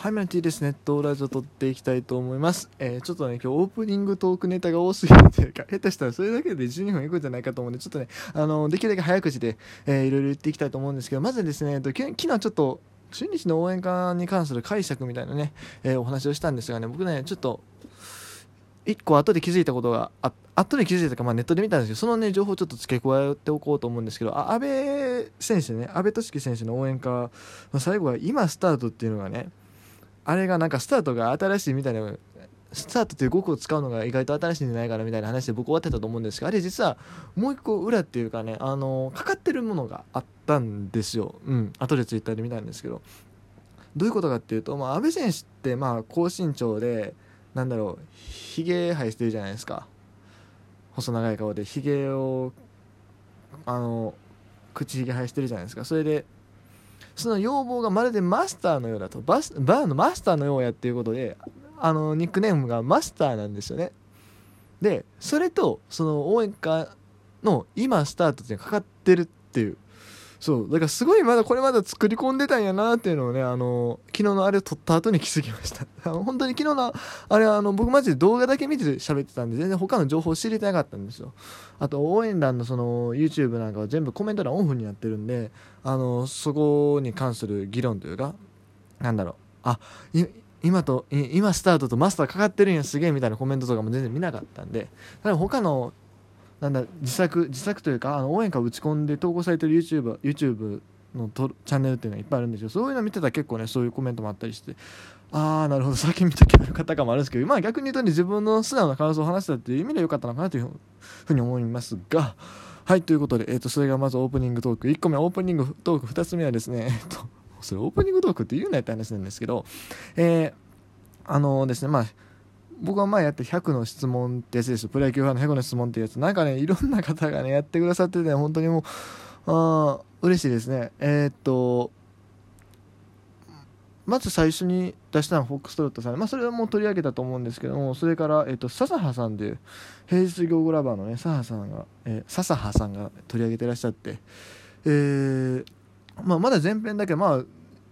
はい、マティです。ネットラジオ撮っていきたいと思います。えー、ちょっとね、今日オープニングトークネタが多すぎるというか、下手したらそれだけで12分いくんじゃないかと思うんで、ちょっとね、あの、できるだけ早口で、えー、いろいろ言っていきたいと思うんですけど、まずですね、えっとき昨日ちょっと、中日の応援歌に関する解釈みたいなね、えーお話をしたんですがね、僕ね、ちょっと、一個後で気づいたことがあ後で気づいたか、まあ、ネットで見たんですけどそのね情報をちょっと付け加えておこうと思うんですけどあ安倍選手ね安倍俊樹選手の応援歌の最後は今スタートっていうのがねあれがなんかスタートが新しいみたいなスタートという語句を使うのが意外と新しいんじゃないかなみたいな話で僕終わってたと思うんですがあれ実はもう一個裏っていうかねあのかかってるものがあったんですよ、うん、後でツイッターで見たんですけど。どういうことかっていうと、まあ、安倍選手ってまあ高身長でなんだろうひげ生えしてるじゃないですか。細長い顔で。ひげをあの口ひげ生やしてるじゃないですか。それでその要望がまるでマスターのようだと。バスバーのマスターのようやっていうことであのニックネームがマスターなんですよね。でそれとその応援歌の今スタートってかかってるっていう。そうだからすごいまだこれまだ作り込んでたんやなっていうのをねあの昨日のあれを撮った後に気づきました。本当に昨日のあれはあの僕マジで動画だけ見て喋ってたんで全然他の情報を知りてなかったんですよ。あと応援団のその YouTube なんかは全部コメント欄オフになってるんであのそこに関する議論というかなんだろう。あ今と今スタートとマスターかかってるんやすげえみたいなコメントとかも全然見なかったんで多分他のなんだ自作自作というかあの応援歌を打ち込んで投稿されてる YouTube, YouTube のとチャンネルっていうのがいっぱいあるんですよ。そういうの見てたら結構ねそういうコメントもあったりしてああなるほど。先見とけばよかったかもあるんですけどまあ逆に言うとね自分の素直な感想を話したっていう意味でよかったのかなというふうに思いますがはいということで、えー、とそれがまずオープニングトーク。1個目オープニングトーク。2つ目はですねえっ、とそれオープニングトークって言うなよって話なんですけどえー、あのですねまあ僕が前やって100の質問ってやつです。プロ野球ファンの100の質問ってやつ。なんかねいろんな方がねやってくださってて、本当にもうあ嬉しいですね。えー、っとまず最初に出したのはフォックストロットさん、まあ、それはもう取り上げたと思うんですけどもそれから、えー、っと笹葉さんという平日業語ラバーのね笹葉さんが、えー、笹葉さんが取り上げてらっしゃって、えーまあ、まだ前編だけまあ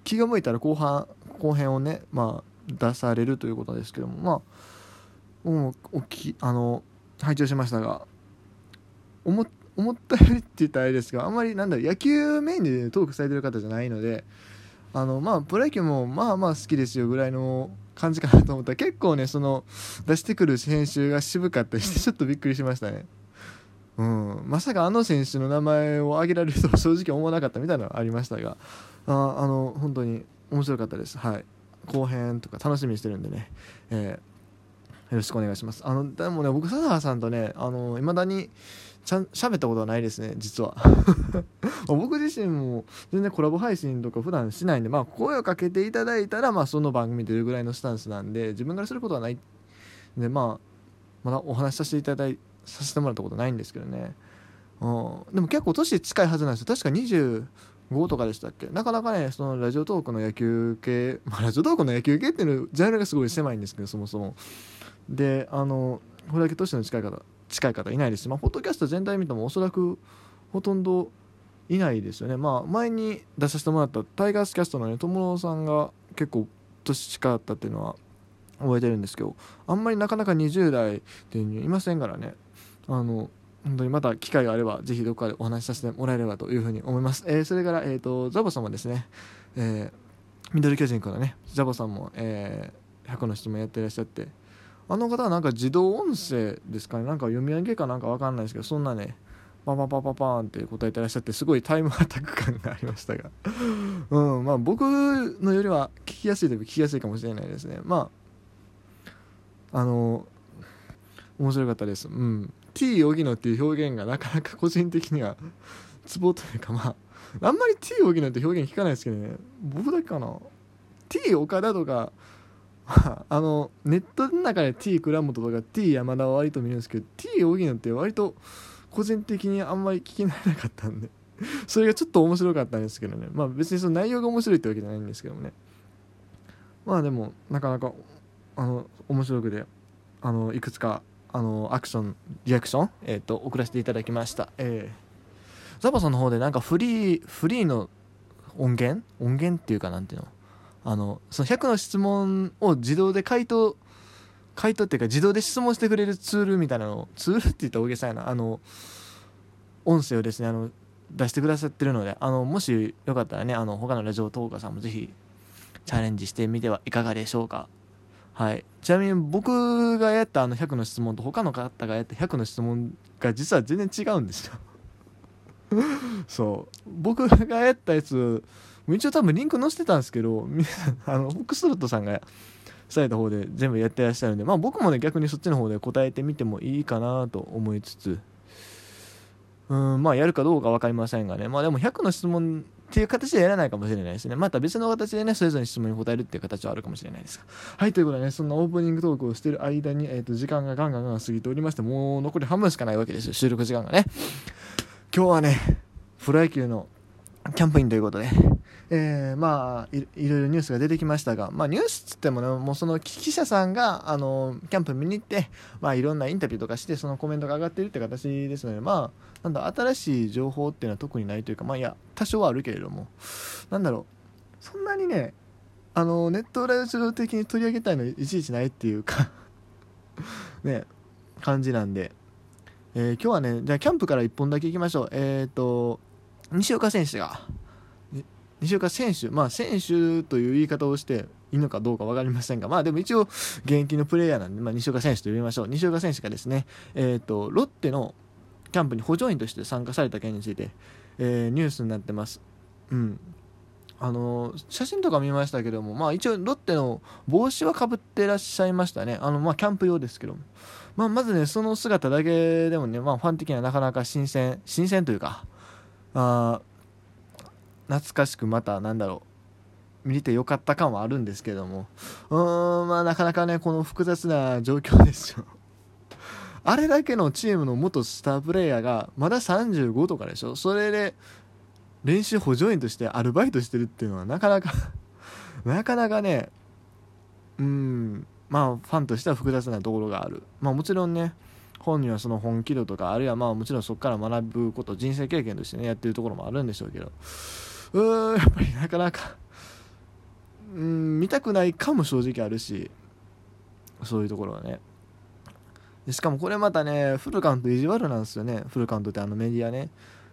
気が向いたら後半後編をね、まあ、出されるということですけどもまあもうおきあの拝聴しましたが思思ったよりって言ったらあれですがあんまりなんだろ野球メインでトークされてる方じゃないのであのまあプロ野球もまあまあ好きですよぐらいの感じかなと思った。ら結構ねその出してくる編集が渋かったりしてちょっとびっくりしましたね。うん、まさかあの選手の名前を挙げられるとは正直思わなかったみたいなのはありましたがああの本当に面白かったです。はい。後編とか楽しみにしてるんでね、えー、よろしくお願いします。あのでもね僕笹原さんとねあの未だにちゃん喋ったことはないですね実は。僕自身も全然コラボ配信とか普段しないんでまあ声をかけていただいたらまあその番組出るぐらいのスタンスなんで自分からすることはない。でまあまだお話しさせていただいさせてもらったことないんですけどね、うん、でも結構年近いはずなんですよ。確か25とかでしたっけ？なかなかねそのラジオトークの野球系、まあ、ラジオトークの野球系っていうのジャンルがすごい狭いんですけどそもそも。であのこれだけ年の近い方近い方いないですし、まあ、ポッドキャスト全体見てもおそらくほとんどいないですよね。まあ前に出させてもらったタイガースキャストのね友野さんが結構年近かったっていうのは覚えてるんですけどあんまりなかなか20代っていうのいませんからね。あの本当にまた機会があればぜひどこかでお話しさせてもらえればというふうに思います、えー、それから、えーと、ザボさんもですね、えー、ミドル巨人からねザボさんも、えー、100の質問やってらっしゃってあの方はなんか自動音声ですかね。なんか読み上げかなんかわかんないですけどそんなねパパパパパーンって答えてらっしゃってすごいタイムアタック感がありましたが。うんまあ僕のよりは聞きやすいといえば聞きやすいかもしれないですね。まああの面白かったです。うん。T 荻野っていう表現がなかなか個人的にはツボというかまああんまり T 荻野って表現聞かないですけどね。僕だけかな。T 岡田とか あのネットの中で T 倉本とか T 山田は割と見るんですけど T 荻野って割と個人的にあんまり聞き慣れなかったんで それがちょっと面白かったんですけどね。まあ別にその内容が面白いってわけじゃないんですけどもね。まあでもなかなかあの面白くであのいくつかあのアクションリアクション、えーと、送らせていただきました、えー、ザボさんの方でなんかフリーフリーの音源？音源っていうかなんていうの？あのその100の質問を自動で回答回答っていうか自動で質問してくれるツールみたいなのツールって言ったら大げさやな。あの音声をですねあの出してくださってるのであのもしよかったらねあの他のラジオトーカーさんもぜひチャレンジしてみてはいかがでしょうか。はい。ちなみに僕がやったあの100の質問と他の方がやった100の質問が実は全然違うんですよ。そう。僕がやったやつ一応多分リンク載せてたんですけど あのフォックストロットさんがされた方で全部やってらっしゃるんでまあ僕もね逆にそっちの方で答えてみてもいいかなと思いつつ。うんまあやるかどうか分かりませんがね。まあでも100の質問っていう形でやらないかもしれないですね。また別の形でねそれぞれの質問に答えるっていう形はあるかもしれないですが。はいということでねそんなオープニングトークをしてる間に、えー、と時間がガンガンガン過ぎておりましてもう残り半分しかないわけですよ。収録時間がね。今日はねプロ野球のキャンプインということで、えー、まあい、ろいろニュースが出てきましたが、まあ、ニュースっつってもね、もうその記者さんが、あの、キャンプ見に行って、まあ、いろんなインタビューとかして、そのコメントが上がってるって形ですので、まあ、なんだ、新しい情報っていうのは特にないというか、まあ、いや、多少はあるけれども、なんだろう、そんなにね、あの、ネットラジオ的に取り上げたいのいちいちないっていうかね、感じなんで、えー、今日はね、じゃキャンプから1本だけ行きましょう。えっ、ー、と、西岡選手が、西岡選手、まあ選手という言い方をしていいのかどうか分かりませんが、まあでも一応現役のプレイヤーなんで、まあ、西岡選手と呼びましょう。西岡選手がですね、え、ー、と、ロッテのキャンプに補助員として参加された件について、えー、ニュースになってます。うん。あの写真とか見ましたけども、まあ、一応ロッテの帽子はかぶってらっしゃいましたねあの、まあ、キャンプ用ですけども、まあ、まずねその姿だけでもね、まあ、ファン的にはなかなか新鮮新鮮というかあ懐かしくまたなんだろう見れてよかった感はあるんですけども。うーんまあなかなかねこの複雑な状況ですよ。あれだけのチームの元スタープレーヤーがまだ35とかでしょ。それで練習補助員としてアルバイトしてるっていうのはなかなか なかなかねうんまあファンとしては複雑なところがある。まあもちろんね本人はその本気度とかあるいはまあもちろんそこから学ぶこと人生経験としてねやってるところもあるんでしょうけど。うーんやっぱりなかなか。うん見たくないかも正直あるしそういうところはね。でしかもこれまたねフルカウント意地悪なんですよね。フルカウントってあのメディアね。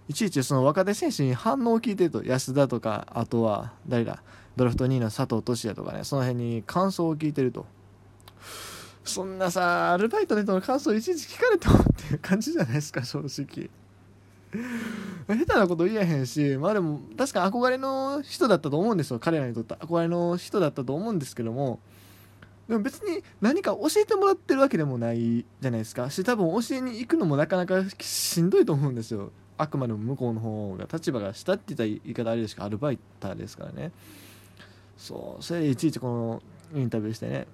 いちいちその若手選手に反応を聞いてると安田とかあとは誰だドラフト2位の佐藤俊也とかねその辺に感想を聞いてると。そんなさアルバイトでの感想いちいち聞かれてもっていう感じじゃないですか正直。下手なこと言えへんしまあでも確か憧れの人だったと思うんですよ。彼らにとって憧れの人だったと思うんですけども。でも別に何か教えてもらってるわけでもないじゃないですか。し多分教えに行くのもなかなかしんどいと思うんですよ。あくまでも向こうの方が立場が下って言った言い方あれですけどアルバイターですからね。そうそれでいちいちこのインタビューしてね。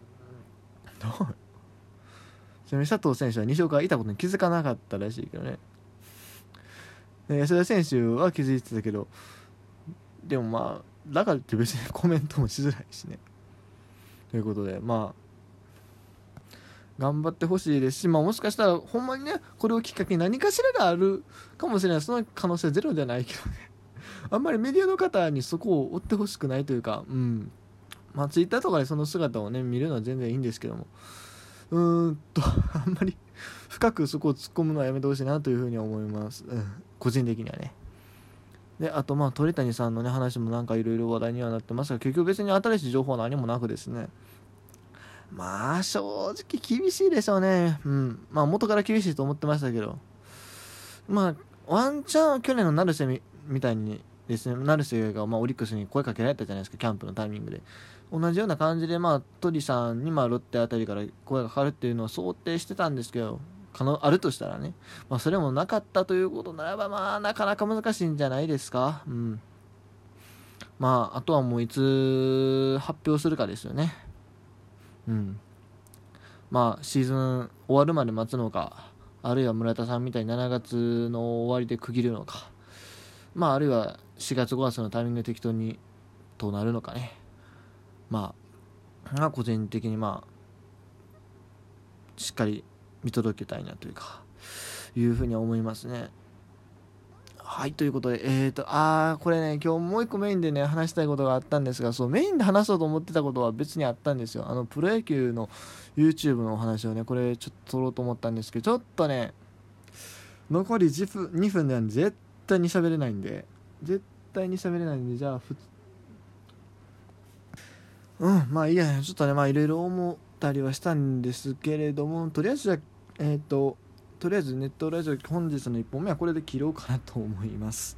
ちなみに佐藤選手は西岡がいたことに気づかなかったらしいけどね。安田選手は気づいてたけどでもまあだからって別にコメントもしづらいしね。ということでまあ頑張ってほしいですし、まあ、もしかしたらほんまにねこれをきっかけに何かしらがあるかもしれない。その可能性はゼロではないけどね。あんまりメディアの方にそこを追ってほしくないというかうん。まあツイッターとかでその姿をね見るのは全然いいんですけども。うんと あんまり深くそこを突っ込むのはやめてほしいなというふうに思います、うん、個人的にはねであとまあ鳥谷さんのね話もなんかいろいろ話題にはなってますが結局別に新しい情報は何もなくですねまあ正直厳しいでしょうね。うん。まあ元から厳しいと思ってましたけど。まあ、ワンチャン去年の成瀬みみたいにですね、成瀬がまあオリックスに声かけられたじゃないですか、キャンプのタイミングで。同じような感じで、まあ、鳥さんにまあロッテあたりから声がかかるっていうのを想定してたんですけど、可能あるとしたらね、まあ、それもなかったということならば、まあ、なかなか難しいんじゃないですか。うん。まあ、あとはもういつ発表するかですよね。うん、まあシーズン終わるまで待つのかあるいは村田さんみたいに7月の終わりで区切るのかまああるいは4月5月のタイミング適当にとなるのかねまあ個人的にまあしっかり見届けたいなというかいうふうに思いますね。はいということでえっ、ー、とあーこれね今日もう一個メインでね話したいことがあったんですがそうメインで話そうと思ってたことは別にあったんですよ。あのプロ野球の YouTube のお話をねこれちょっと撮ろうと思ったんですけどちょっとね残り2分 ,2 分で絶対に喋れないんで絶対に喋れないんでじゃあふうんまあいいやちょっとねまあいろいろ思ったりはしたんですけれどもとりあえずじゃえっ、ー、ととりあえずネットラジオ本日の1本目はこれで切ろうかなと思います。